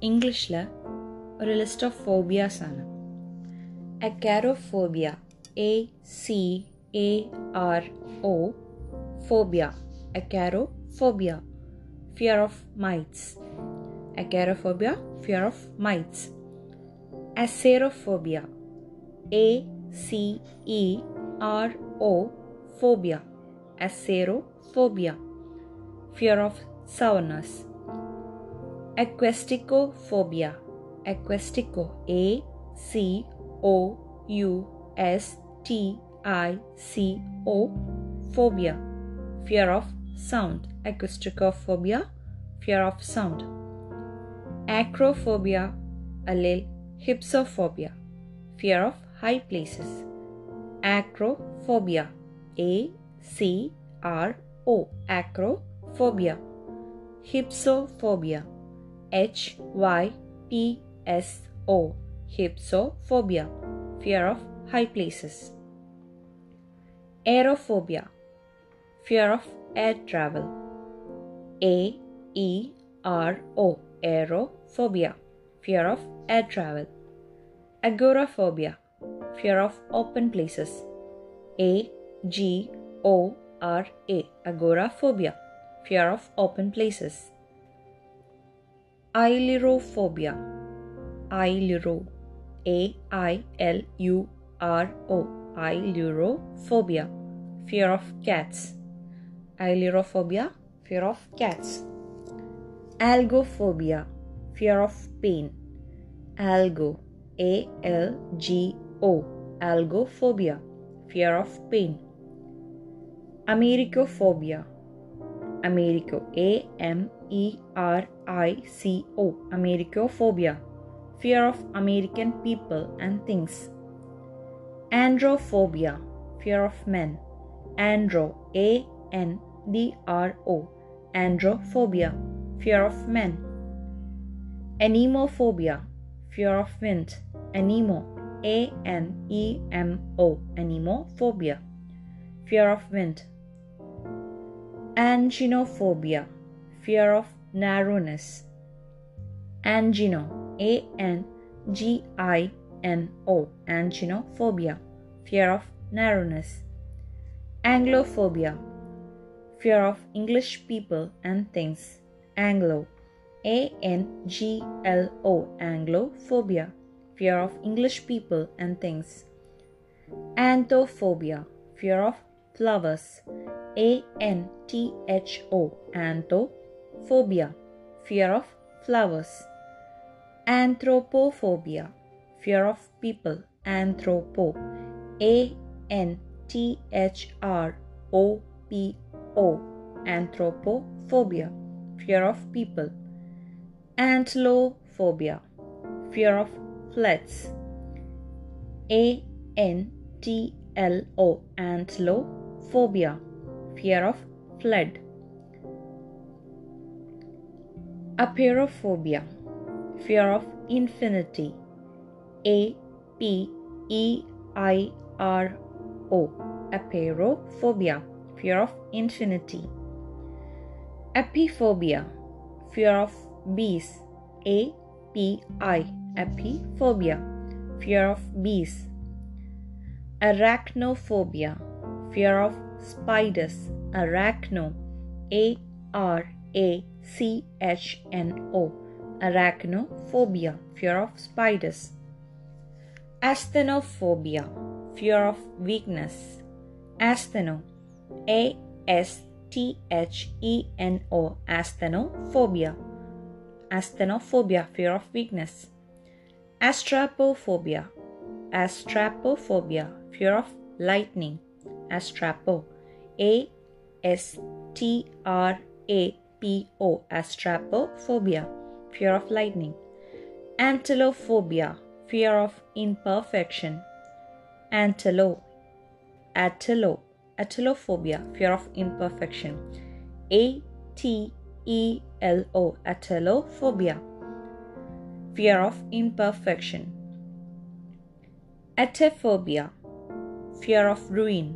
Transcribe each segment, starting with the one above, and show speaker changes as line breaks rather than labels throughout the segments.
ഇംഗ്ലീഷിൽ ഒരു list of phobias ആണ് acarophobia A C A R O phobia acarophobia fear of mites acarophobia fear of mites acerophobia A C E R O phobia അസേറോഫോബിയ fear of sourness. Acousticophobia. Acoustico. A C O U S T I C O. Phobia. Fear of sound. Acousticophobia. Fear of sound. Acrophobia. Allel. Hypsophobia. Fear of high places. Acrophobia. A C R O. Acro phobia hypsophobia h y p s o hypsophobia fear of high places. Aerophobia fear of air travel. A e r o aerophobia fear of air travel. Agoraphobia fear of open places. A g o r a agoraphobia fear of open places. Ailurophobia. Ailuro. A I L U R O. Ailurophobia. Fear of cats. Ailurophobia. Fear of cats. Algophobia. Fear of pain. Algo. A L G O. Algophobia. Fear of pain. Americophobia. Americo. A M E R I C O. Americophobia. Fear of American people and things. Androphobia. Fear of men. Andro. A N D R O. Androphobia. Fear of men. Anemophobia. Fear of wind. Anemo. A N E M O. Anemophobia. Fear of wind. Anginophobia, fear of narrowness. Angino, A N G I N O, anginophobia, fear of narrowness. Anglophobia, fear of English people and things. Anglo, A N G L O, Anglophobia, fear of English people and things. Anthophobia, fear of flowers. A N T H O, A N T H O, anthophobia, fear of flowers. Anthropophobia, fear of people. Anthropo, A N T H R O P O, anthropophobia, fear of people. Antlophobia, fear of floods. A N T L O, antlophobia, fear of flood. Apeirophobia, fear of infinity. A P E I R O, apeirophobia, fear of infinity. Epiphobia, fear of bees. A P I, epiphobia, fear of bees. Arachnophobia, fear of spiders. Arachno, A R A C H N O, arachnophobia, fear of spiders. Asthenophobia, fear of weakness. Astheno, A S T H E N O, asthenophobia. Asthenophobia, fear of weakness. Astrapophobia, astrapophobia, fear of lightning. Astrapo, A S T R A P O, astrapophobia, fear of lightning. Antelophobia, fear of imperfection. Antelo, atelo, atelophobia, fear of imperfection. A T E L O, atelophobia, fear of imperfection. Atephobia, fear of ruin.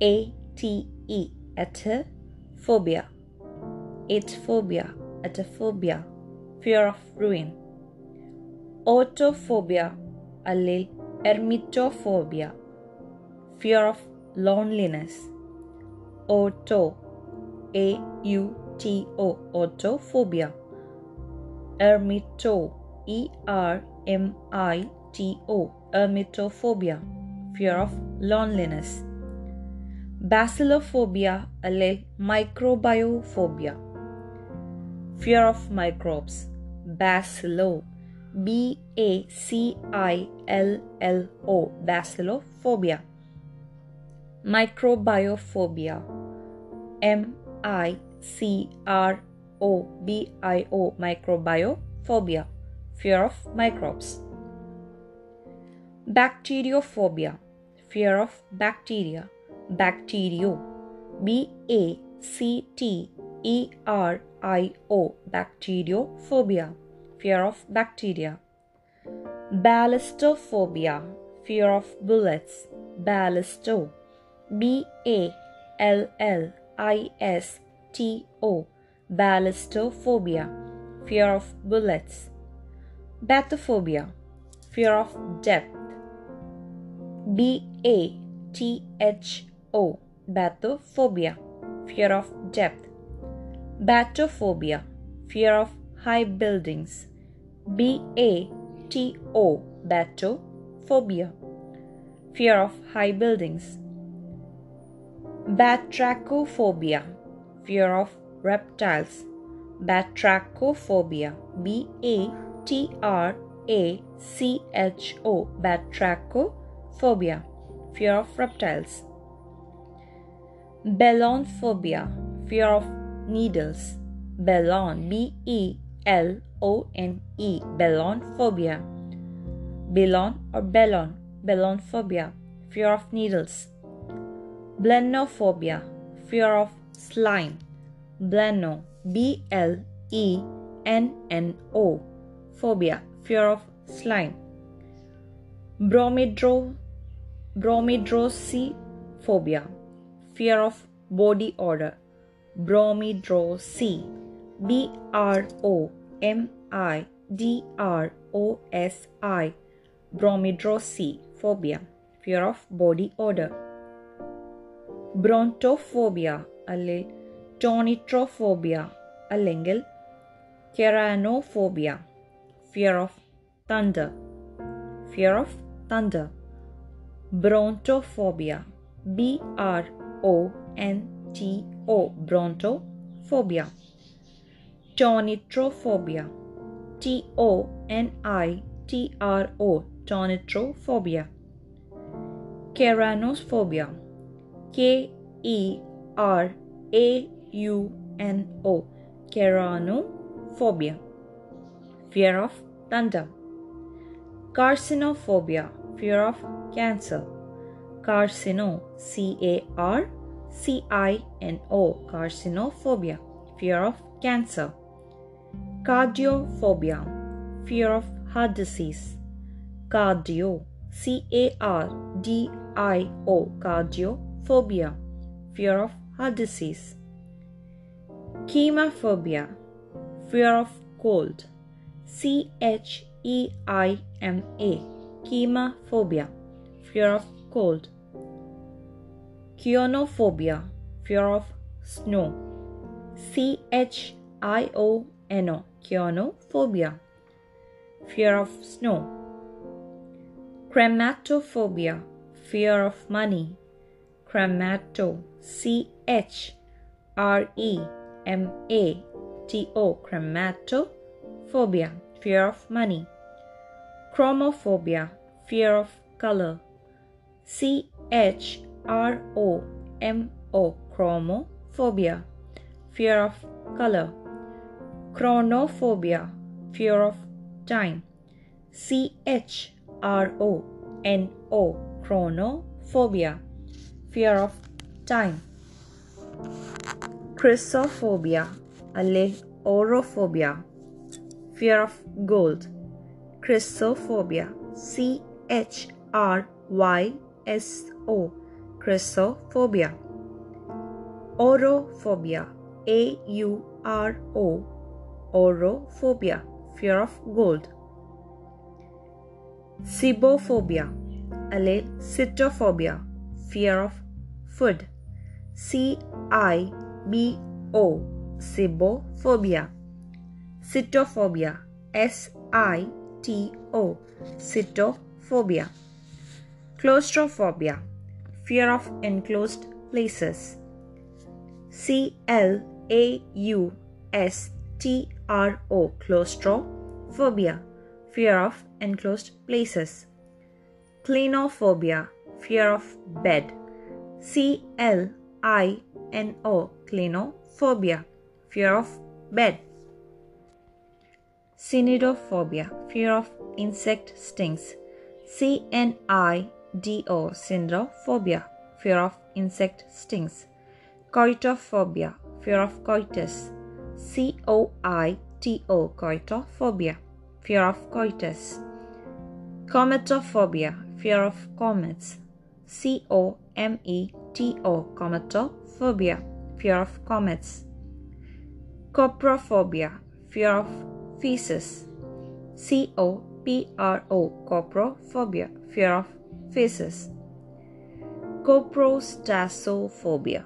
A T E, atophobia. It's phobia, ataphobia, fear of ruin. Autophobia, allel ermitophobia, fear of loneliness. Auto, A U T O, autophobia. Ermito, E R M I T O, ermitophobia, fear of loneliness. Bacillophobia, allel microbiophobia fear of microbes. Bacillo B A C I L L O bacillophobia. Microbiophobia M I C R O B I O microbiophobia fear of microbes. Bacteriophobia fear of bacteria. Bacterio B A C T E R I O bacteriophobia fear of bacteria. Ballistophobia fear of bullets. Ballisto B A L L I S T O ballistophobia fear of bullets. Bathophobia fear of depth. B A T H O bathophobia fear of depth. Batophobia fear of high buildings. B A T O batophobia fear of high buildings. Batrachophobia fear of reptiles. Batrachophobia B A T R A C H O batrachophobia fear of reptiles. Ballonphobia fear of needles. Ballon B E L O N E balloon phobia. Ballon or ballon phobia, fear of needles. Blennophobia fear of slime. Blenno B L E N N O phobia fear of slime. Bromidro bromidrosophobia fear of body odor bromidro B R O M I D R O S I, bromidro phobia fear of body odor. Brontophobia, alle tonitrophobia allengil keraunophobia fear of thunder fear of thunder. Brontophobia, B R O N. T O brontophobia. Tonitrophobia T O N I T R O tonitrophobia Keranosphobia, K E R A U N O keraunophobia. Fear of thunder. Carcinophobia. Fear of cancer. Carcino C A R C I N O Carcinophobia Fear of cancer Cardiophobia Fear of heart disease Cardio C A R D I O cardiophobia, fear of heart disease. Cheimaphobia, fear of cold. C H E I M A, cheimaphobia, fear of cold. Chionophobia, fear of snow. C H I O N O, chionophobia, fear of snow. Chrematophobia, fear of money Chremato C H R E M A T O chrematophobia fear of money chromophobia fear of color C H R O M O chromophobia, fear of color, chronophobia, fear of time, C H R O N O chronophobia, fear of time, chrysophobia, aleorophobia, fear of gold, chrysophobia, C H R Y S O chrysophobia. Aurophobia, A U R O aurophobia, fear of gold. Cibophobia, sitophobia, fear of food. C I B O, cibophobia. Sitophobia, S I T O, sitophobia. Claustrophobia, fear of enclosed places. C L A U S T R O, claustrophobia, fear of enclosed places. Clinophobia, fear of bed. C L I N O, clinophobia, fear of bed. Cnidophobia, fear of insect stings. C N I D O, cnidophobia, fear of insect stings. Coitophobia, fear of coitus. C O I T O, coitophobia, fear of coitus. Cometophobia, fear of comets. C O M E T O, cometophobia, fear of comets. Coprophobia, fear of feces. C O P R O, coprophobia, fear of feces. Coprostasophobia,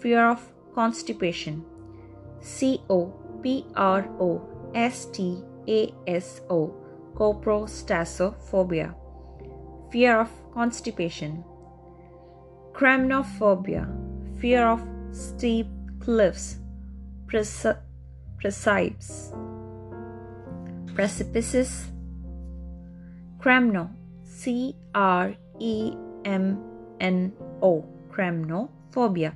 fear of constipation. C O P R O S T A S O, coprostasophobia, fear of constipation. Cremnophobia, fear of steep cliffs, precipices, precipices. Cremno, C R E M N O, cremnophobia,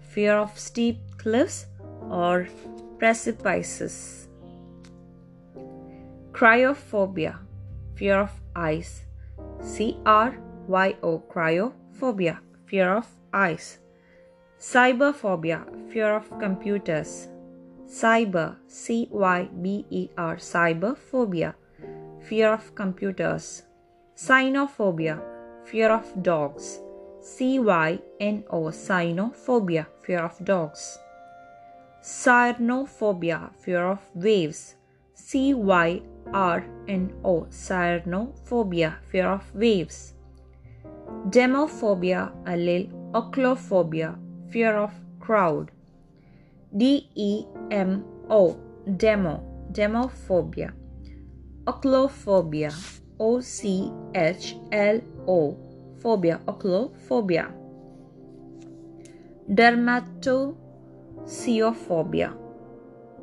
fear of steep cliffs or precipices. Cryophobia, fear of ice. C R Y O, cryophobia, fear of ice. Cyberphobia, fear of computers. Cyber, C Y B E R, cyberphobia, fear of computers. Cynophobia, fear of dogs. C Y N O, cynophobia, fear of dogs. Cyanophobia, fear of waves. C Y R N O, cyanophobia, fear of waves. Demophobia, allele ochlophobia, fear of crowd. D E M O, demo, demophobia. Ochlophobia, O C H L O, phobia, ochlophobia. Dermatosiophobia,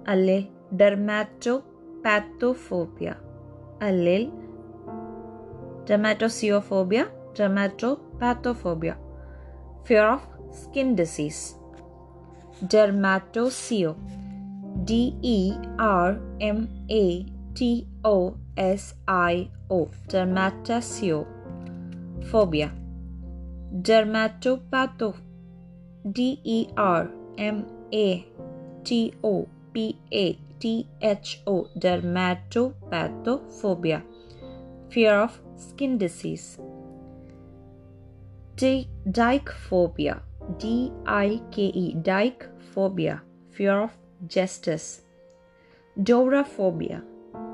alle dermatopathophobia, allele dermatosiophobia, dermatopathophobia, fear of skin disease. Dermatosio, D E R M A T O S I O, dermatosio, phobia. Dermatopatho, D E R M A T O P A T H O, dermatopathophobia, fear of skin disease. D- Dikephobia, D I K E, dikephobia, fear of justice. Doraphobia,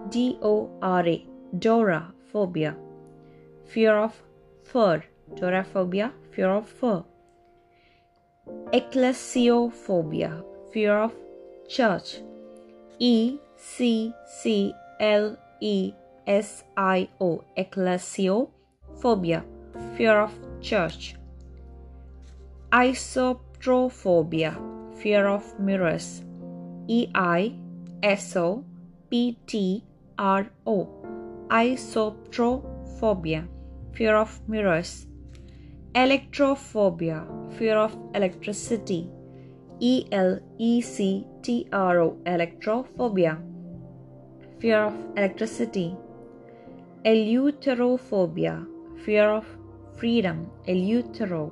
D O R A, doraphobia, fear of fur. Doraphobia, fear of fur. Ecclesiophobia, fear of church. E C C L E S I O, ecclesiophobia, fear of church. Eisoptrophobia, fear of mirrors. E I S O P T R O, eisoptrophobia, fear of mirrors. Electrophobia, fear of electricity. E L E C T R O, electrophobia, fear of electricity. Eleutherophobia, fear of freedom. Eleuthero,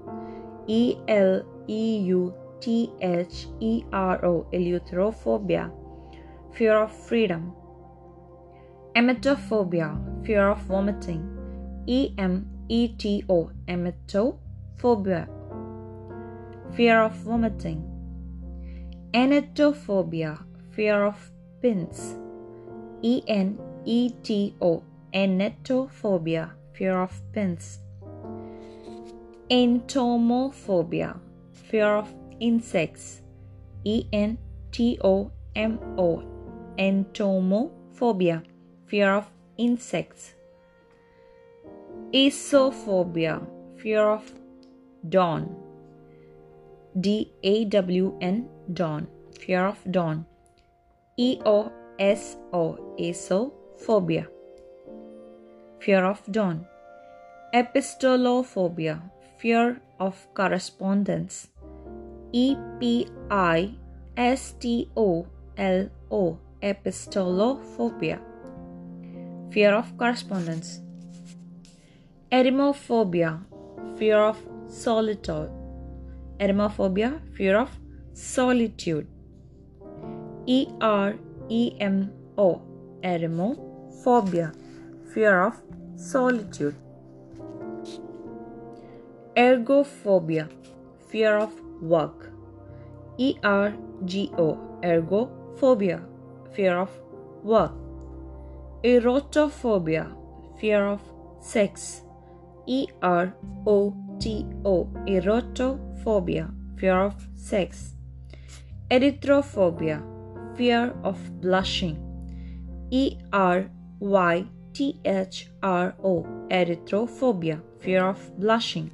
E L E U T H E R O, eleutherophobia, fear of freedom. Emetophobia, fear of vomiting. E M E T O, emetophobia, fear of vomiting. Enetophobia, fear of pins. E N E T O. Entomophobia, fear of pins. Entomophobia, fear of insects. E N T O M O. Entomophobia, fear of insects. Eosophobia, fear of dawn. D A W N, dawn, fear of dawn. E O S O, eosophobia, fear of dawn. Epistolophobia, fear of correspondence. E P I S T O L O, epistolophobia, fear of correspondence. Eremophobia, fear of solitude. Eremophobia, fear of solitude. E R E M O, eremophobia, fear of solitude. Ergophobia, fear of work. E R G O, ergophobia, fear of work. Erotophobia, fear of sex. E R O T O, erotophobia, fear of sex. Erythrophobia, fear of blushing. E R Y T H R O, erythrophobia, fear of blushing.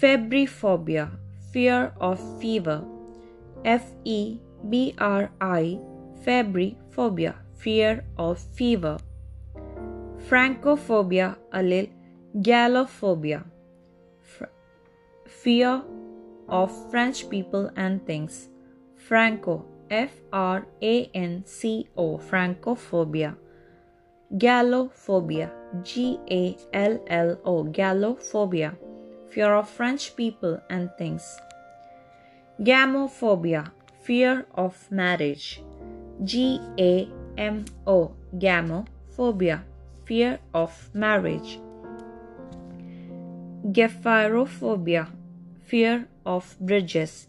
Febriphobia, fear of fever. F E B R I, febriphobia, fear of fever. Francophobia, a little gallophobia, fear of French people and things. Franco, F R A N C O, Francophobia. Gallophobia, G A L L O, Gallophobia, fear of French people and things. Gamophobia, fear of marriage. G A M O, gamophobia, fear of marriage. Gephyrophobia, fear of bridges.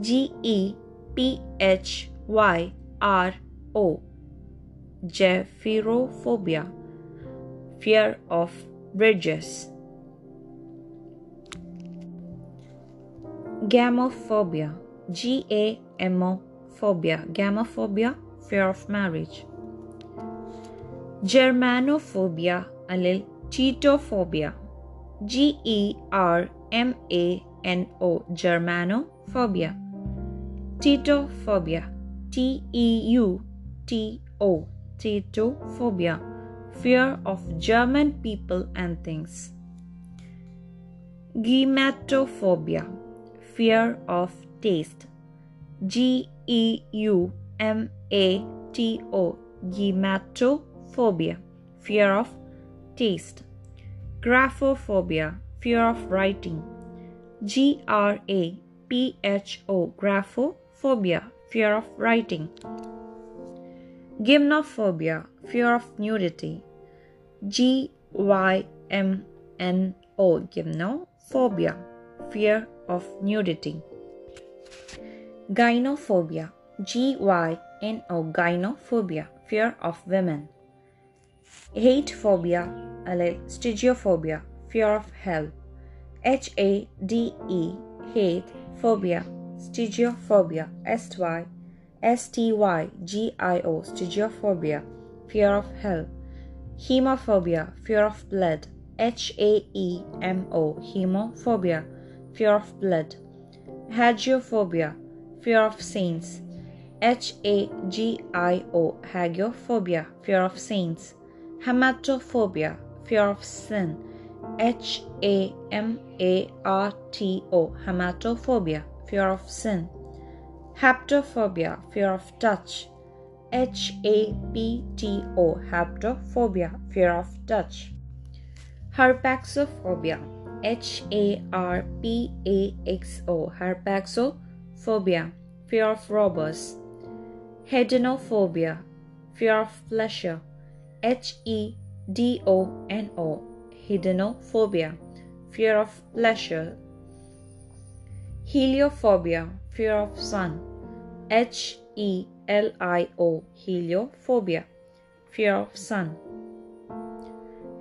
G E P H Y R O, Gephyrophobia, fear of bridges. Gamophobia, G A M O phobia, gamophobia, fear of marriage. Germanophobia, a little Teutophobia, G E R M A N O, Germanophobia. Teutophobia, T E U T O, Teutophobia, fear of German people and things. Geumatophobia, fear of taste. G E U M A T O, geumatophobia, fear of taste. Graphophobia, fear of writing. G R A P H O, graphophobia, fear of writing. Gymnophobia, fear of nudity. G Y M N O, gymnophobia, fear of nudity. Gynophobia, G Y N O, gynophobia, fear of women. Hate phobia, stygiophobia, fear of hell. H A D E, hate phobia, stygiophobia, S Y S T Y G I O, stygiophobia, fear of hell. Hemophobia, fear of blood, H A E M O, hemophobia, fear of blood. Hagiophobia, fear of saints, H A G I O, hagiophobia, fear of saints. Hamartophobia, fear of sin, H A M A R T O, hamartophobia, fear of sin. Haptophobia, fear of touch, H A P T O, haptophobia, fear of touch. Harpaxophobia, H A R P A X O, harpaxophobia, fear of robbers. Hedonophobia, fear of pleasure, H E D O N O, hedonophobia, fear of pleasure. Heliophobia, fear of sun, H E L I O, heliophobia, fear of sun.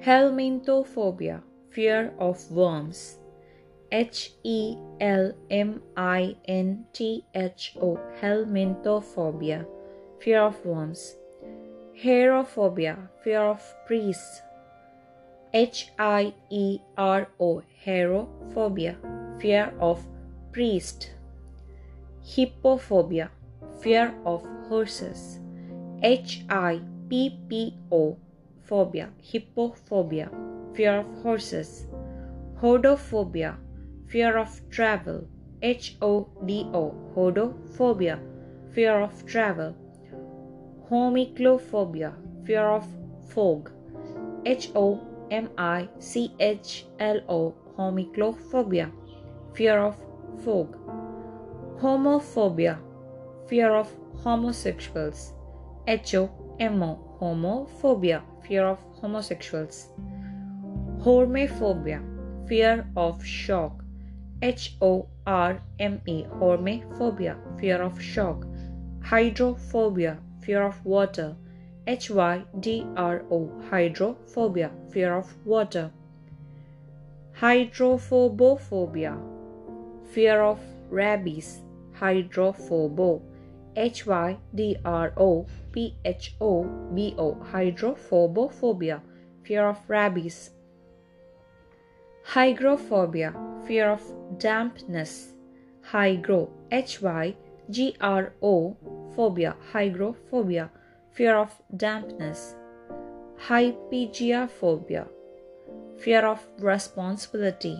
Helminthophobia, fear of worms. H E L M I N T H O, helminthophobia, fear of worms. Hierophobia, fear of priests. H I E R O, hierophobia, fear of priest. Hippophobia, fear of horses. H I P P O, phobia, hippophobia, fear of horses. Hodophobia, fear of travel. H O D O, hodophobia, fear of travel. Homichlophobia, fear of fog. H O M I C H L O, homichlophobia, fear of fog. Homophobia, fear of homosexuals. H O M O, homophobia, fear of homosexuals. Hormephobia, fear of shock. H O R M E, hormephobia, fear of shock. Hydrophobia, fear of water. H Y D R O, hydrophobia, fear of water. Hydrophobophobia, fear of rabies. Hydrophobo, H Y D R O P H O B O, hydrophobophobia, fear of rabies. Hygrophobia, fear of dampness. Hygro, H Y G R O, phobia, hygrophobia, fear of dampness. Hypegiophobia, fear of responsibility.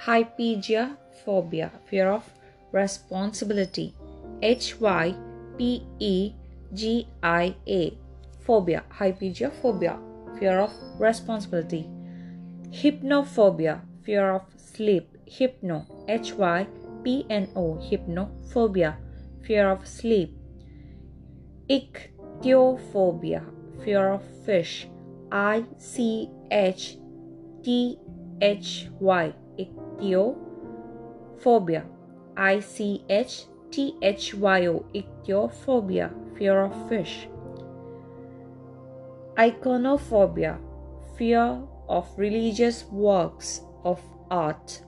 Hypegiophobia, fear of responsibility. H Y P E G I A, phobia, hypegiophobia, fear of responsibility. Hypnophobia, fear of sleep. Hypno, H Y P N O, hypnophobia, fear of sleep. Ichthyophobia, fear of fish. I C H T H Y, ichthyophobia. I C H T H Y O, ichthyophobia, fear of fish. Iconophobia, fear of religious works of art.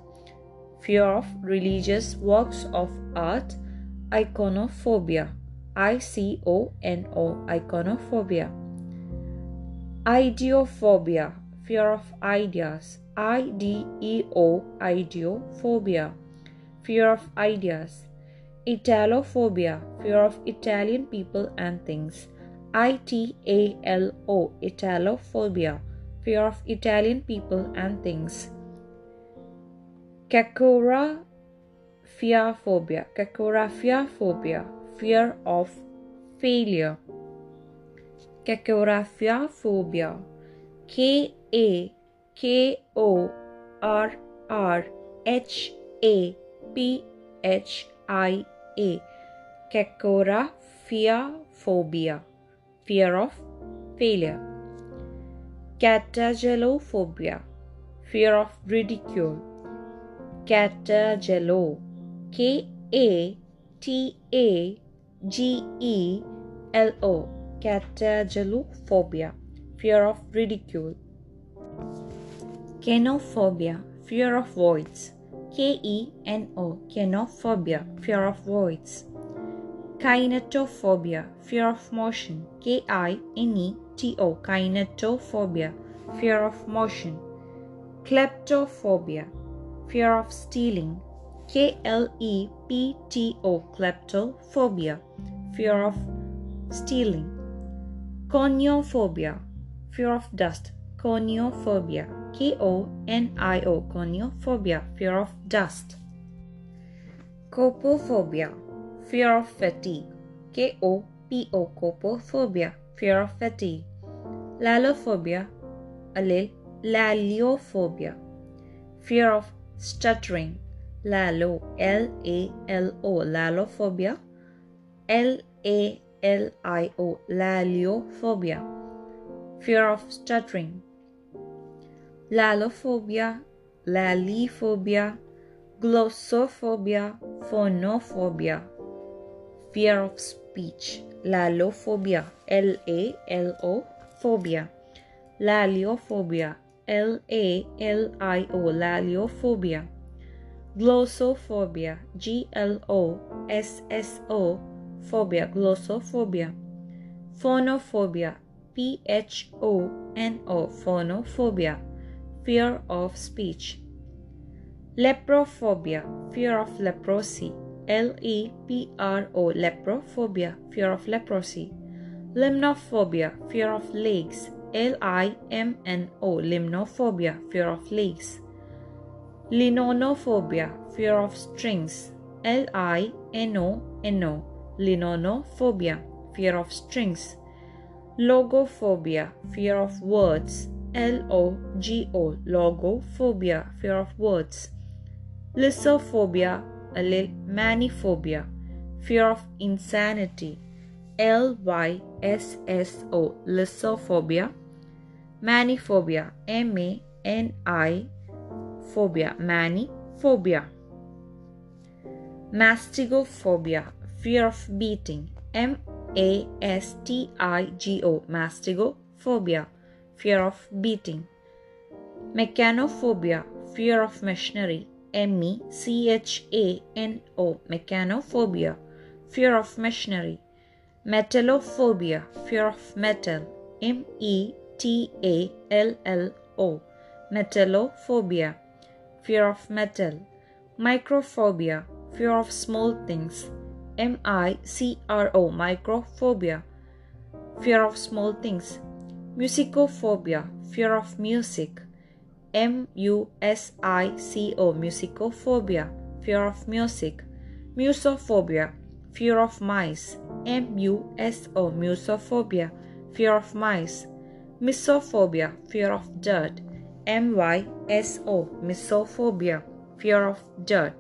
Fear of religious works of art. Iconophobia. I C O N O. Iconophobia. Ideophobia. Fear of ideas. I D E O. Ideophobia. Fear of ideas. Italophobia. Fear of Italian people and things. I T A L O. Italophobia fear of Italian people and things. Cacorophobia, Cacorophobia, fear of failure. Cacorophobia, K A K O R R H A P H I A, Cacorophobia, fear of failure. Catagelophobia, fear of ridicule. Catagelo, K A T A G E L O, catagelophobia, fear of ridicule. Kenophobia, fear of voids. K E N O, kenophobia, fear of voids. Kinetophobia, fear of motion. K I N E T O, kinetophobia, fear of motion. Kleptophobia, fear of stealing. K L E P T O, kleptophobia, fear of stealing. Coniophobia, fear of dust. Coniophobia, K O N I O, coniophobia, fear of dust. Copophobia, fear of fatigue. K O P O, copophobia, fear of fatigue. Lalophobia, allele, laliophobia, fear of stuttering. Lalo, L A L O, lalophobia. L A L I O, laliophobia, fear of stuttering. Lalophobia, laliphobia, glossophobia, phonophobia, fear of speech. Lalophobia. L A L O phobia. Laliophobia. L A L I O. Laliophobia. Glossophobia. G L O S S O. Phobia. Glossophobia. Phonophobia. P H O N O. Phonophobia. Fear of speech. Leprophobia. Fear of leprosy. L E P R O. Leprophobia. Fear of leprosy. Limnophobia. Fear of legs. L I M N O. Limnophobia. Fear of legs. Linonophobia. Fear of strings. L I N O N O. Linonophobia. Fear of strings. Logophobia. Fear of words. L O G O. Logophobia. Fear of words. Lyssophobia. Maniphobia. Fear of insanity. L Y S S O. Lyssophobia. Maniphobia. M A N I. Phobia. Maniphobia. Mastigophobia. Fear of beating. M A S T I G O. Mastigophobia. Fear of beating. Mechanophobia. Fear of machinery. M E C H A N O. Mechanophobia. Fear of machinery. Metallophobia. Fear of metal. M E T A L L O. Metallophobia. Fear of metal. Microphobia. Fear of small things. M I C R O. Microphobia. Fear of small things. Musicophobia. Fear of music. M U S I C O. Musicophobia. Fear of music. Musophobia. Fear of mice. M U S O. Musophobia. Fear of mice. Mysophobia. Fear of dirt. M Y S O. Mysophobia. Fear of dirt.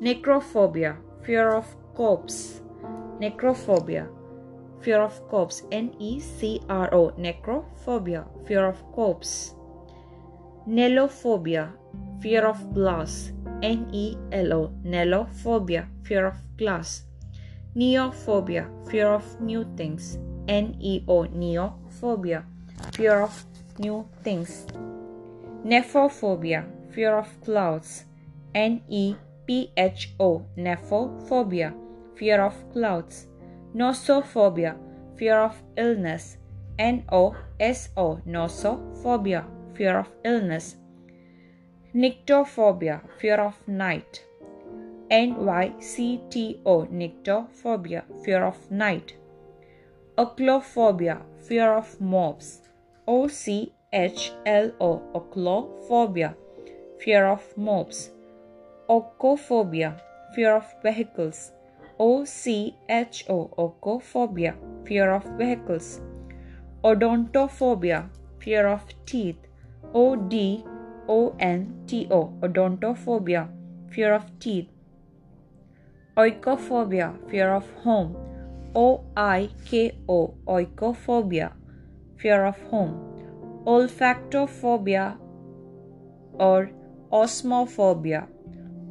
Necrophobia. Fear of corpse. Necrophobia. Fear of corpse. N E C R O. Necrophobia. Fear of corpse. Nelophobia. Fear of glass. N E L O. Nelophobia. Fear of glass. Neophobia. Fear of new things. N E O. Neophobia. Fear of new things. Nephophobia. Fear of clouds. N E P H O. Nephophobia. Fear of clouds. Nosophobia. Fear of illness. N O S O. Nosophobia. Fear of illness. Nyctophobia. Fear of night. N Y C T O. Nyctophobia. Fear of night. Ochlophobia. Fear of mobs. O C H L O. Ochlophobia. Fear of mobs. Ochophobia. Fear of vehicles. O C H O. Ochophobia. Fear of vehicles. Odontophobia. Fear of teeth. O D O N T O. Odontophobia. Fear of teeth. Oikophobia. Fear of home. O I K O. Oikophobia. Fear of home. Olfactophobia or osmophobia.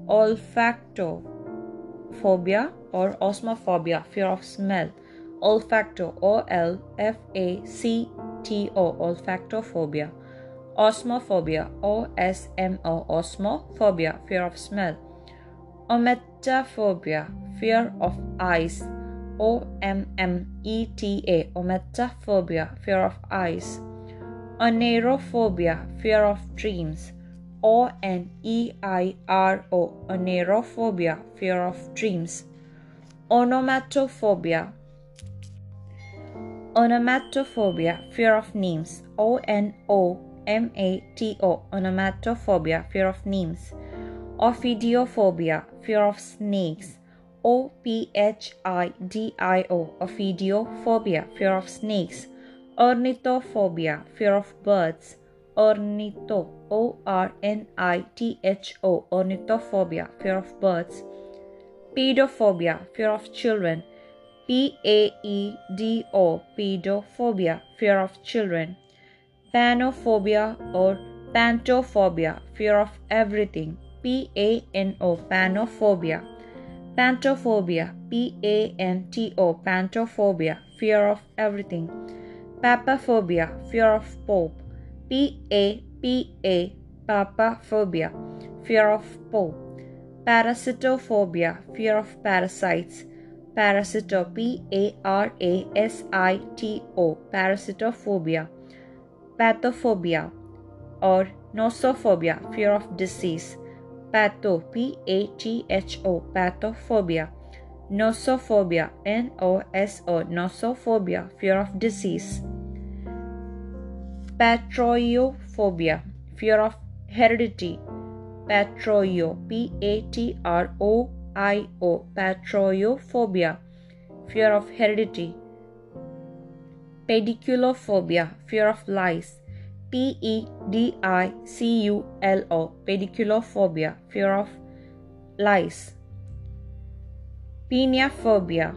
Olfactophobia or osmophobia. Fear of smell. Olfacto. O L F A C T O. Olfactophobia. Osmophobia. O S M O. Osmophobia. Fear of smell. Ommetaphobia. Fear of eyes. O M M E T A. Ommetaphobia. Fear of eyes. Oneirophobia. Fear of dreams. O N E I R O. Oneirophobia. Fear of dreams. Onomatophobia. Onomatophobia. Fear of names. O N O M A T O. Onomatophobia. Fear of names. Ophidiophobia. Fear of snakes. O P H I D I O. Ophidiophobia. Fear of snakes. Ornithophobia. Fear of birds. Ornitho. O R N I T H O. Ornithophobia. Fear of birds. Pedophobia. Fear of children. P A E D O. Pedophobia. Fear of children. Panophobia or Pantophobia. Fear of everything. P A N O. Panophobia. Pantophobia, P A N T O, pantophobia, fear of everything. Papaphobia, fear of Pope, P A P A, papaphobia, fear of Pope. Parasitophobia, fear of parasites. Parasito, P A R A S I T O, parasitophobia. Pathophobia or nosophobia, fear of disease. Patho, P A T H O, pathophobia. Nosophobia, N O S O, nosophobia, fear of disease. Patroiophobia, fear of heredity. Patroio, P A T R O I O, patroiophobia, fear of heredity. Pediculophobia, fear of lice. P E D I C U L O, pediculophobia, fear of lice. Peniaphobia,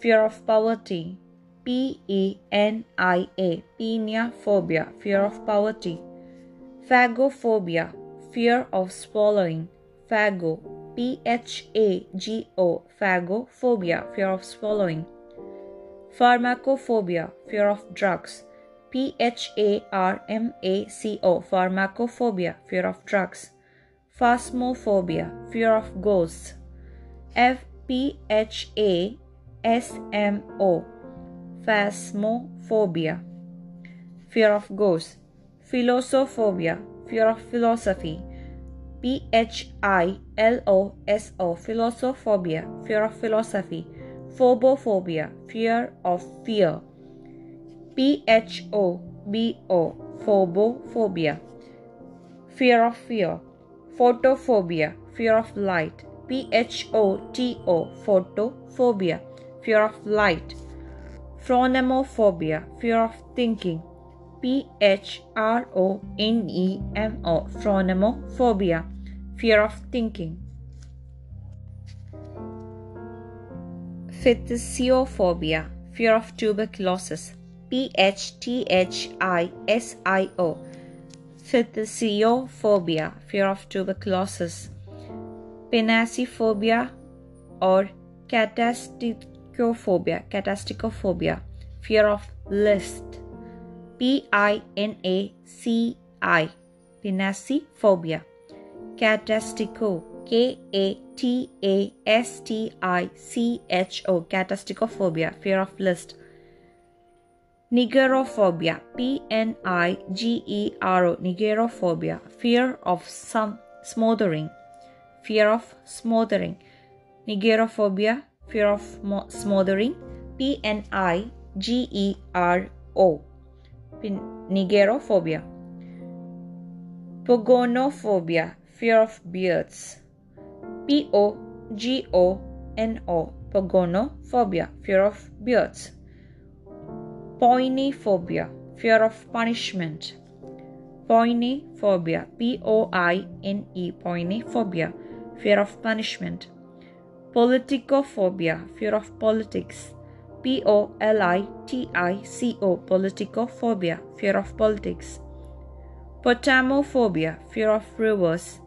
fear of poverty. P E N I A, peniaphobia, fear of poverty. Phagophobia, fear of swallowing. Phago, P H A G O, phagophobia, fear of swallowing. Pharmacophobia, fear of drugs. P H A R M A C O, pharmacophobia, fear of drugs. Phasmophobia, fear of ghosts. F P H A S M O, phasmophobia, fear of ghosts. Philosophobia, fear of philosophy. P H I L O S O, philosophobia, fear of philosophy. Phobophobia, fear of fear. P H O B O, phobophobia, fear of fear. Photophobia, fear of light. P H O T O, photophobia, fear of light. Phronemophobia, fear of thinking. P H R O N E M O, phronemophobia, fear of thinking. Phthisiophobia, fear of tuberculosis. P H T H I S I O, Phthisiophobia, fear of tuberculosis. Pinacophobia or katastichophobia, katastichophobia, fear of list. P I N A C I, pinacophobia. Katasticho, K A T A S T I C H O, katastichophobia, fear of list. Pnigerophobia, P N I G E R O, pnigerophobia, fear of some smothering, fear of smothering. Pnigerophobia, fear of smothering, P N I G E R O, pnigerophobia. Pogonophobia, fear of beards, P O G O N O, pogonophobia, fear of beards. Poinephobia, fear of punishment. Poinephobia, P O I N E, poinephobia, fear of punishment. Politicophobia, fear of politics. P O L I T I C O, politicophobia, fear of politics. Potamophobia, fear of rivers.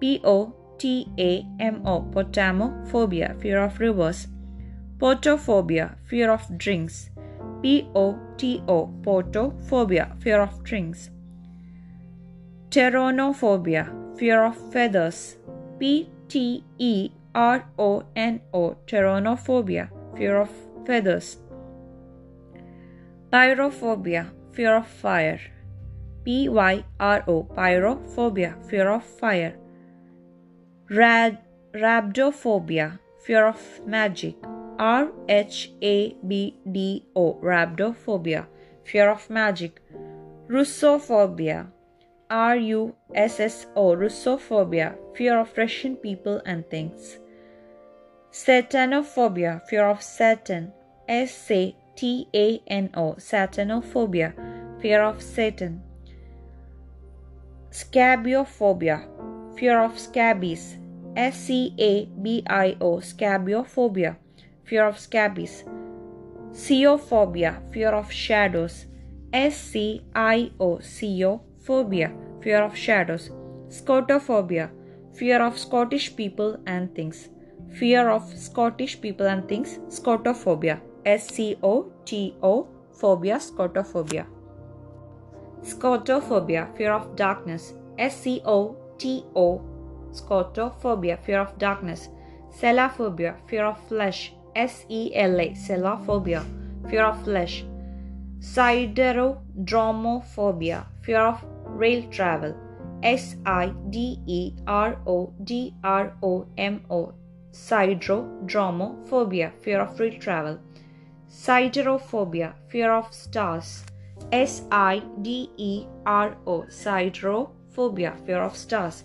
P O T A M O, potamophobia, fear of rivers. Potophobia, fear of drinks. P O T O, potophobia, fear of drinks. Pteronophobia, fear of feathers. P T E R O N O, pteronophobia, fear of feathers. Pyrophobia, fear of fire. P Y R O, pyrophobia, fear of fire. Rad- rhabdophobia, fear of magic. R H A B D O, rhabdophobia, fear of magic. Russophobia, R U S S O, Russophobia, fear of Russian people and things. Satanophobia, fear of Satan. S A T A N O, Satanophobia, fear of Satan. Scabiophobia, fear of scabies. S C A B I O, scabiophobia, fear of scabies. Sciophobia, fear of shadows. S C I O, sciophobia, fear of shadows. Scotophobia, fear of Scottish people and things. fear of Scottish people and things, scotophobia. S C O T O phobia, scotophobia. Scotophobia, fear of darkness. S C O T O, scotophobia, fear of darkness. Selaphobia, fear of flesh. S E L A, selaphobia, fear of flesh. Siderodromophobia, fear of rail travel. S I D E R O D R O M O, Siderodromophobia, fear of rail travel. Siderophobia, fear of stars. S I D E R O, Siderophobia, fear of stars.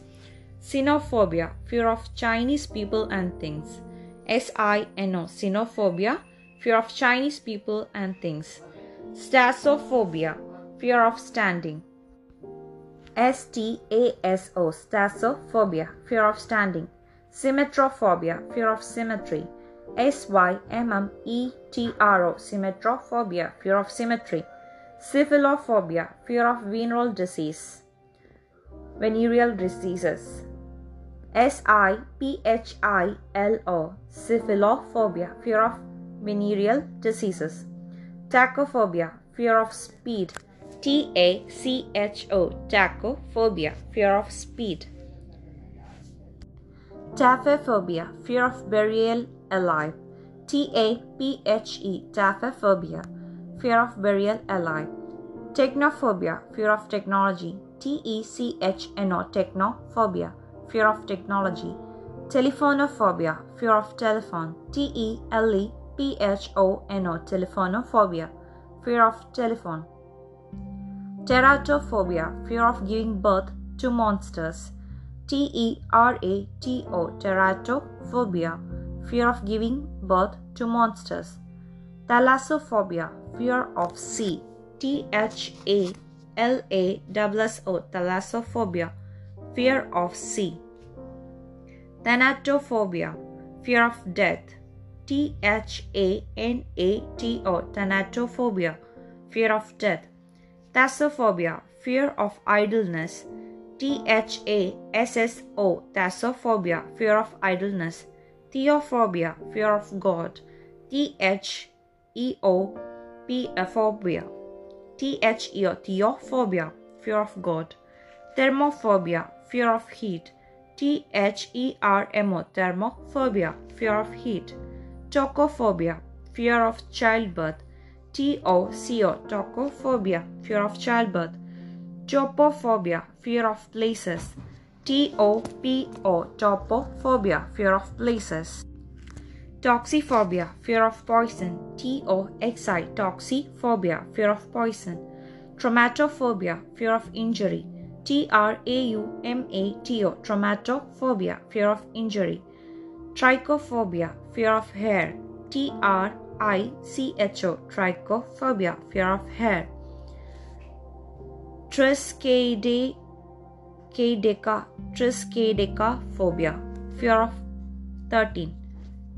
Sinophobia, fear of Chinese people and things. S I N O, Sinophobia, fear of Chinese people and things. Stasophobia, fear of standing. S T A S O, stasophobia, fear of standing. Symmetrophobia, fear of symmetry. S Y M M E T R O, symmetrophobia, fear of symmetry. Syphilophobia, fear of venereal disease. Venereal diseases. S I P H I L O, syphilophobia, fear of venereal diseases. Tachophobia, fear of speed. T A C H O, tachophobia, fear of speed. Taphophobia, fear of burial alive. T A P H E, taphophobia, fear of burial alive. Technophobia, fear of technology. T E C H N O, technophobia, fear of technology. Telephonophobia, fear of telephone. T E L E P H O N O, telephonophobia, fear of telephone. Teratophobia, fear of giving birth to monsters. T E R A T O, teratophobia, fear of giving birth to monsters. Thalassophobia, fear of sea. T H A L A S O, thalassophobia, fear of sea. Thanatophobia, fear of death. T H A N A T O, thanatophobia, fear of death. Thassophobia, fear of idleness. T H A S S O, thassophobia, fear of idleness. Theophobia, fear of God. T H E O P phobia. T H E O, theophobia, fear of God. Thermophobia, fear of heat. T H E R M O, thermophobia, fear of heat. Tocophobia, fear of childbirth. T O C O, tocophobia, fear of childbirth. Topophobia, fear of places. T O P O, topophobia, fear of places. Toxophobia, fear of poison. T O X I, toxophobia, fear of poison. Traumatophobia, fear of injury. T R A U M A T O, traumatophobia, fear of injury. Trichophobia, fear of hair. T R I C H O, trichophobia, fear of hair. Triskaideka, triskaidekaphobia, fear of 13.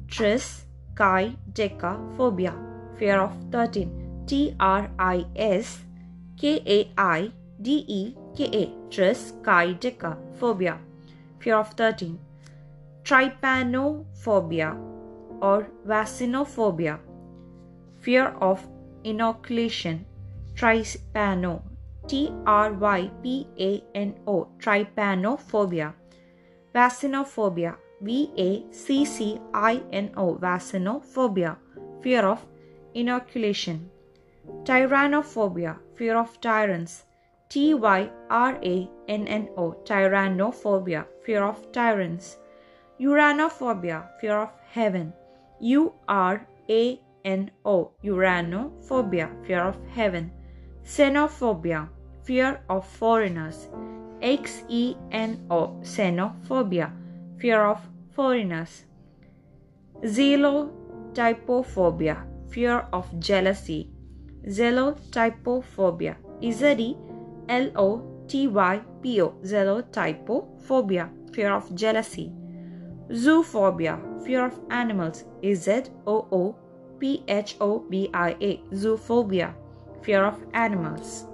Triskaidekaphobia, fear of 13. T R I S K A I D E K A, triskaidekaphobia, fear of 13. Trypanophobia or vaccinophobia, fear of inoculation. Trypano, T R Y P A N O, trypanophobia. Vaccinophobia, V A C C I N O, vaccinophobia, fear of inoculation. Tyrannophobia, fear of tyrants. T Y R A N N O, tyrannophobia, fear of tyrants. Uranophobia, fear of heaven. U R A N O, uranophobia, fear of heaven. Xenophobia, fear of foreigners. X E N O, xenophobia, fear of foreigners. Zealotypophobia, fear of jealousy. Zealotypophobia, Z E L O T Y P O, zealotypophobia, fear of jealousy. Zoophobia, fear of animals, Z O O P H O B I A, zoophobia, fear of animals.